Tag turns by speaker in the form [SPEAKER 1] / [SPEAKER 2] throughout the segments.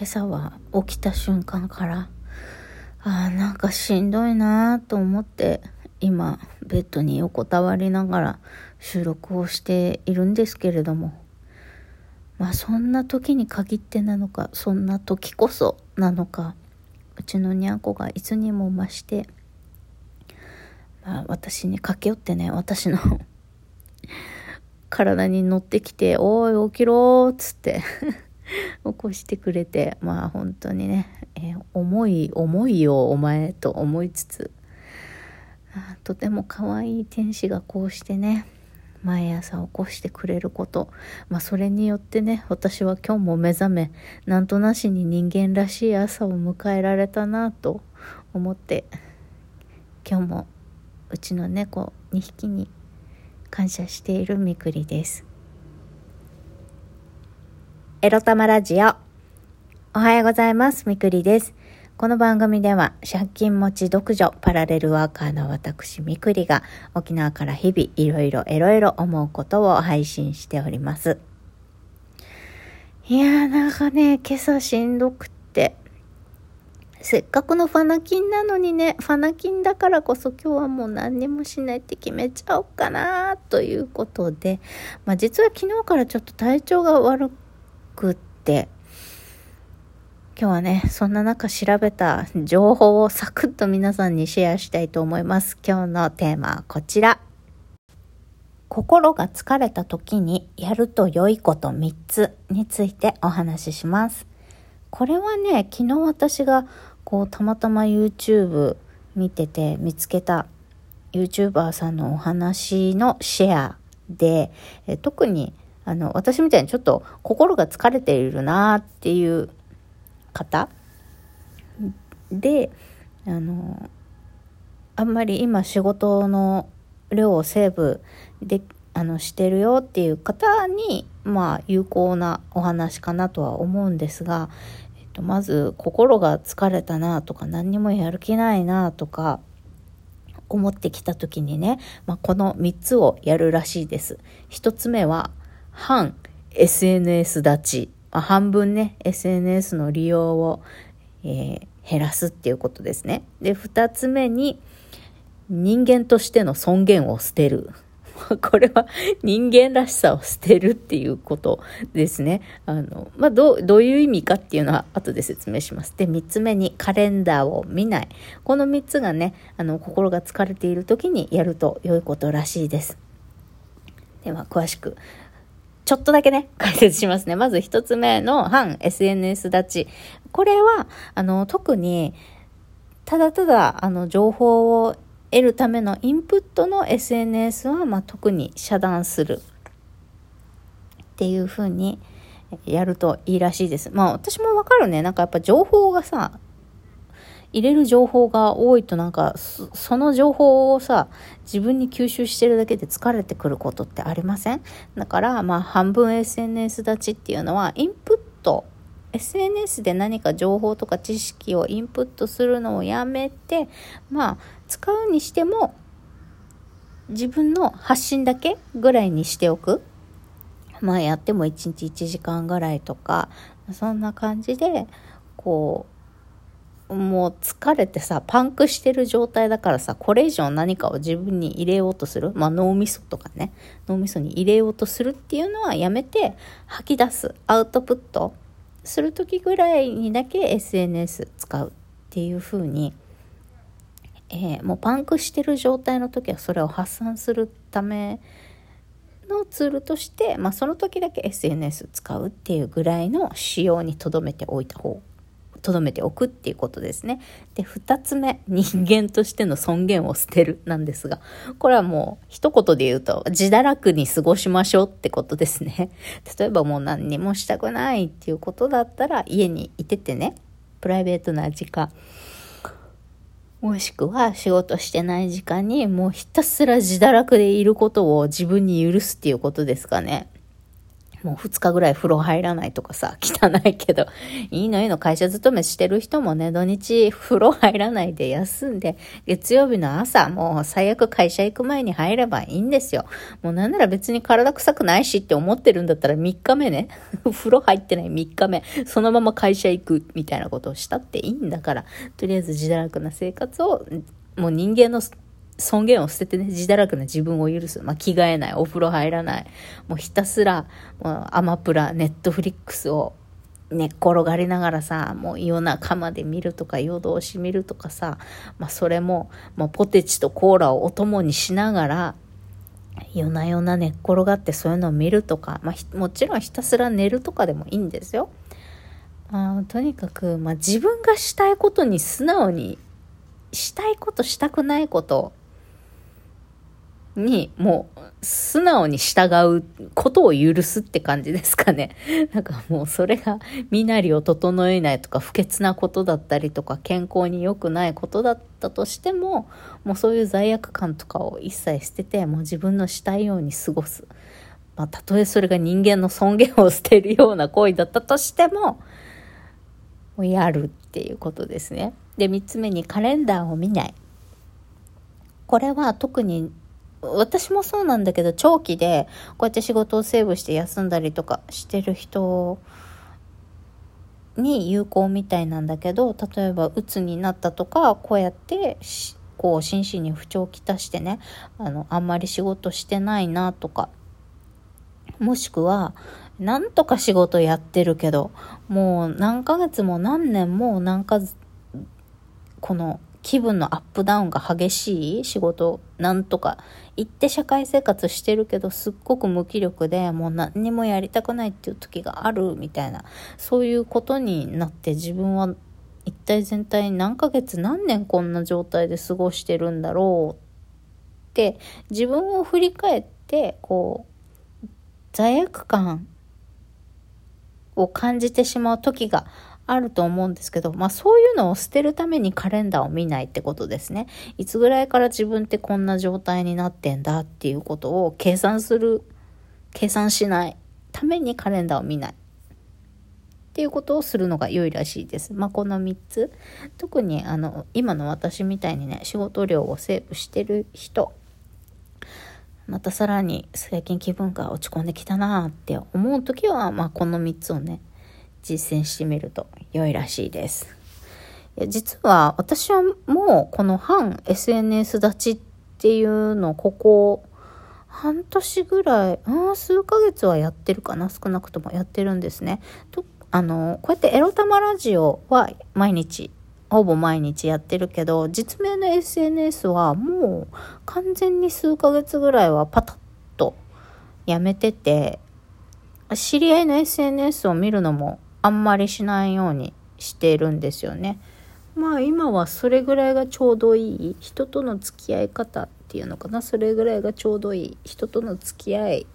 [SPEAKER 1] 今朝は起きた瞬間からあーなんかしんどいなと思って今ベッドに横たわりながら収録をしているんですけれどもまあそんな時に限ってなのかそんな時こそなのかうちのにゃんこがいつにも増して、まあ、私に駆け寄ってね私の 体に乗ってきて「おい起きろ」っつって。起こしてくれてまあ本当にね、えー、重い重いよお前と思いつつとても可愛い天使がこうしてね毎朝起こしてくれること、まあ、それによってね私は今日も目覚めなんとなしに人間らしい朝を迎えられたなと思って今日もうちの猫2匹に感謝しているみくりです。エロ玉ラジオおはようございますみくりですこの番組では借金持ち独女パラレルワーカーの私みくりが沖縄から日々いろいろいろいろ思うことを配信しております。いやーなんかね、今朝しんどくって。せっかくのファナキンなのにね、ファナキンだからこそ今日はもう何にもしないって決めちゃおうかなということで、まあ実は昨日からちょっと体調が悪くって、今日はね、そんな中調べた情報をサクッと皆さんにシェアしたいと思います。今日のテーマはこちら。心が疲れた時にやると良いこと3つについてお話しします。これはね、昨日私がこうたまたま YouTube 見てて見つけた YouTuber さんのお話のシェアで、特にあの私みたいにちょっと心が疲れているなっていう方であのあんまり今仕事の量をセーブであのしてるよっていう方にまあ有効なお話かなとは思うんですが、えっと、まず心が疲れたなとか何にもやる気ないなとか思ってきた時にね、まあ、この3つをやるらしいです。1つ目は反 SNS 立ちあ、半分ね、SNS の利用を、えー、減らすっていうことですね。で、二つ目に、人間としての尊厳を捨てる。これは人間らしさを捨てるっていうことですね。あの、まあ、どう、どういう意味かっていうのは後で説明します。で、三つ目にカレンダーを見ない。この三つがね、あの、心が疲れている時にやると良いことらしいです。では、詳しくちょっとだけね、解説しますね。まず一つ目の反 SNS 立ち。これは、あの、特に、ただただ、あの、情報を得るためのインプットの SNS は、まあ、特に遮断する。っていうふうにやるといいらしいです。まあ、私もわかるね。なんかやっぱ情報がさ、入れる情報が多いとなんかその情報をさ自分に吸収してるだけで疲れてくることってありません？だからまあ半分 SNS 立ちっていうのはインプット SNS で何か情報とか知識をインプットするのをやめてまあ使うにしても自分の発信だけぐらいにしておく。まあやっても1日1時間ぐらいとかそんな感じでこうもう疲れてさ、パンクしてる状態だからさ、これ以上何かを自分に入れようとする。まあ脳みそとかね、脳みそに入れようとするっていうのはやめて、吐き出す、アウトプットする時ぐらいにだけ SNS 使うっていう風に、えー、もうパンクしてる状態の時はそれを発散するためのツールとして、まあその時だけ SNS 使うっていうぐらいの仕様に留めておいた方留めておくっていうことですね。で、二つ目、人間としての尊厳を捨てるなんですが、これはもう一言で言うと、自堕落に過ごしましょうってことですね。例えばもう何にもしたくないっていうことだったら、家にいててね、プライベートな時間、もしくは仕事してない時間にもうひたすら自堕落でいることを自分に許すっていうことですかね。もう2日ぐらい風呂入らないとかさ、汚いけど、いいのいいの、会社勤めしてる人もね、土日風呂入らないで休んで、月曜日の朝、もう最悪会社行く前に入ればいいんですよ。もうなんなら別に体臭くないしって思ってるんだったら3日目ね、風呂入ってない3日目、そのまま会社行くみたいなことをしたっていいんだから、とりあえず自堕落な生活を、もう人間の尊厳を捨ててね、自堕落な自分を許す。まあ、着替えない、お風呂入らない。もうひたすら、もうアマプラ、ネットフリックスを寝っ転がりながらさ、もう夜中まで見るとか夜通し見るとかさ、まあ、それも、もうポテチとコーラをお供にしながら、夜な夜な寝っ転がってそういうのを見るとか、まあ、もちろんひたすら寝るとかでもいいんですよ。あ、とにかく、まあ、自分がしたいことに素直にしたいことしたくないことにもう素直に従うことを許すって感じですかね。なんかもうそれが身なりを整えないとか不潔なことだったりとか健康に良くないことだったとしてももうそういう罪悪感とかを一切捨ててもう自分のしたいように過ごす。まあ、たとえそれが人間の尊厳を捨てるような行為だったとしてももやるっていうことですね。で3つ目にカレンダーを見ない。これは特に私もそうなんだけど、長期でこうやって仕事をセーブして休んだりとかしてる人に有効みたいなんだけど、例えば鬱になったとか、こうやってこう心身に不調をきたしてね、あの、あんまり仕事してないなとか、もしくは、なんとか仕事やってるけど、もう何ヶ月も何年もなんか、この気分のアップダウンが激しい仕事なんとか行って社会生活してるけどすっごく無気力でもう何にもやりたくないっていう時があるみたいな。そういうことになって自分は一体全体何ヶ月何年こんな状態で過ごしてるんだろうって自分を振り返ってこう罪悪感を感じてしまう時があると思うんですけど、まあそういうのを捨てるためにカレンダーを見ないってことですね。いつぐらいから自分ってこんな状態になってんだっていうことを計算する、計算しないためにカレンダーを見ない。っていうことをするのが良いらしいです。まあ、この3つ。特にあの、今の私みたいにね、仕事量をセーブしてる人、またさらに最近気分が落ち込んできたなって思う時は、まあ、この3つをね、実践してみると良いらしいです。実は私はもうこの反 SNS 立ちっていうのをここ半年ぐらい、あ数ヶ月はやってるかな少なくともやってるんですね。とあの、こうやってエロ玉ラジオは毎日、ほぼ毎日やってるけど、実名の SNS はもう完全に数ヶ月ぐらいはパタッとやめてて、知り合いの SNS を見るのもあんまりしないようにしてるんですよね。まあ今はそれぐらいがちょうどいい人との付き合い方っていうのかなそれぐらいがちょうどいい人との付き合い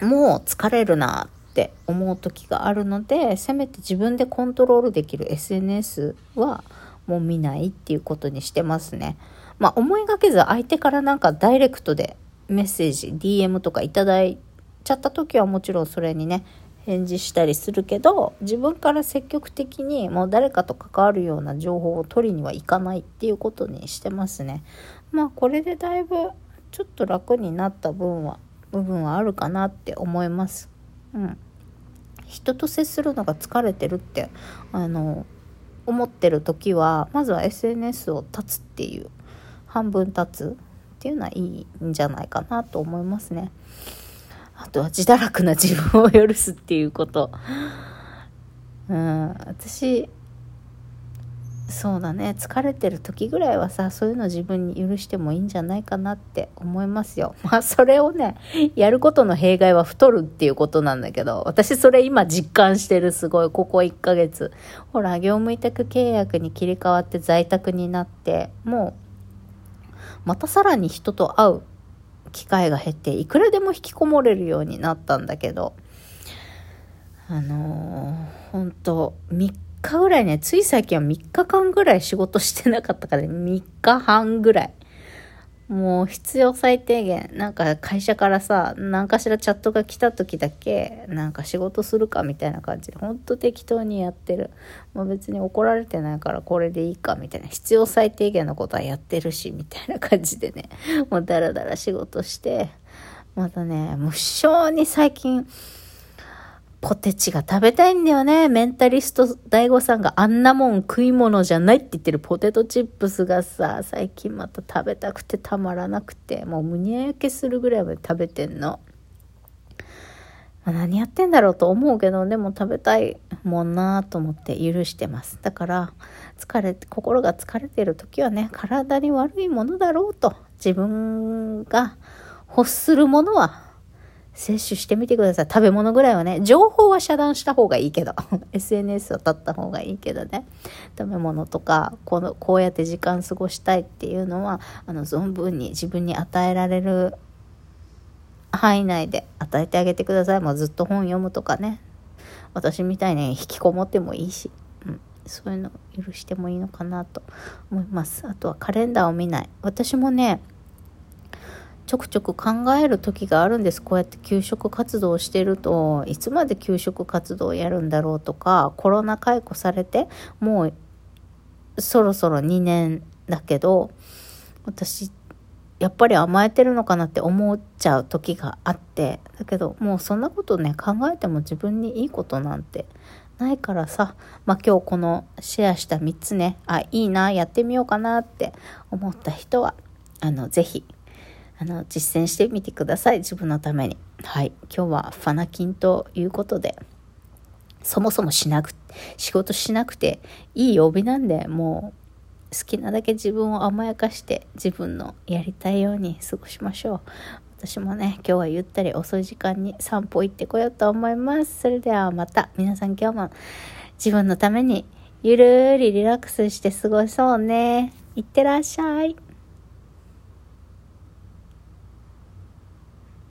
[SPEAKER 1] もう疲れるなって思う時があるのでせめて自分でコントロールできる SNS はもう見ないっていうことにしてますね。まあ思いがけず相手からなんかダイレクトでメッセージ DM とかいただいちゃった時はもちろんそれにね返事したりするけど自分から積極的にもう誰かと関わるような情報を取りにはいかないっていうことにしてますね。まあこれでだいぶちょっと楽になった分は部分はあるかなって思います。うん。人と接するのが疲れてるってあの思ってる時はまずは SNS を断つっていう半分断つっていうのはいいんじゃないかなと思いますね。あとは自堕落な自分を許すっていうこと。うん、私、そうだね、疲れてる時ぐらいはさ、そういうの自分に許してもいいんじゃないかなって思いますよ。まあ、それをね、やることの弊害は太るっていうことなんだけど、私それ今実感してる、すごい、ここ1ヶ月。ほら、業務委託契約に切り替わって在宅になって、もう、またさらに人と会う機会が減っていくらでも引きこもれるようになったんだけどあのー、本当3日ぐらいねつい最近は3日間ぐらい仕事してなかったから、ね、3日半ぐらい。もう必要最低限。なんか会社からさ、何かしらチャットが来た時だけ、なんか仕事するかみたいな感じで、ほんと適当にやってる。もう別に怒られてないからこれでいいかみたいな。必要最低限のことはやってるし、みたいな感じでね。もうダラダラ仕事して、またね、無性に最近、ポテチが食べたいんだよね。メンタリスト大悟さんがあんなもん食い物じゃないって言ってるポテトチップスがさ、最近また食べたくてたまらなくて、もうむにゃ焼けするぐらいまで食べてんの。何やってんだろうと思うけど、でも食べたいもんなと思って許してます。だから、疲れて、心が疲れてる時はね、体に悪いものだろうと、自分が欲するものは摂取してみてください。食べ物ぐらいはね、情報は遮断した方がいいけど、SNS は立った方がいいけどね、食べ物とか、この、こうやって時間過ごしたいっていうのは、あの、存分に自分に与えられる範囲内で与えてあげてください。もうずっと本読むとかね、私みたいに引きこもってもいいし、うん、そういうの許してもいいのかなと思います。あとはカレンダーを見ない。私もね、ちょくちょく考える時があるんです。こうやって給食活動してると、いつまで給食活動をやるんだろうとか、コロナ解雇されて、もうそろそろ2年だけど、私、やっぱり甘えてるのかなって思っちゃう時があって、だけどもうそんなことね、考えても自分にいいことなんてないからさ、まあ、今日このシェアした3つね、あ、いいな、やってみようかなって思った人は、あの、ぜひあの、実践してみてください。自分のために。はい。今日はファナキンということで、そもそもしなく、仕事しなくていい曜日なんで、もう好きなだけ自分を甘やかして自分のやりたいように過ごしましょう。私もね、今日はゆったり遅い時間に散歩行ってこようと思います。それではまた皆さん今日も自分のためにゆるりリラックスして過ごそうね。いってらっしゃい。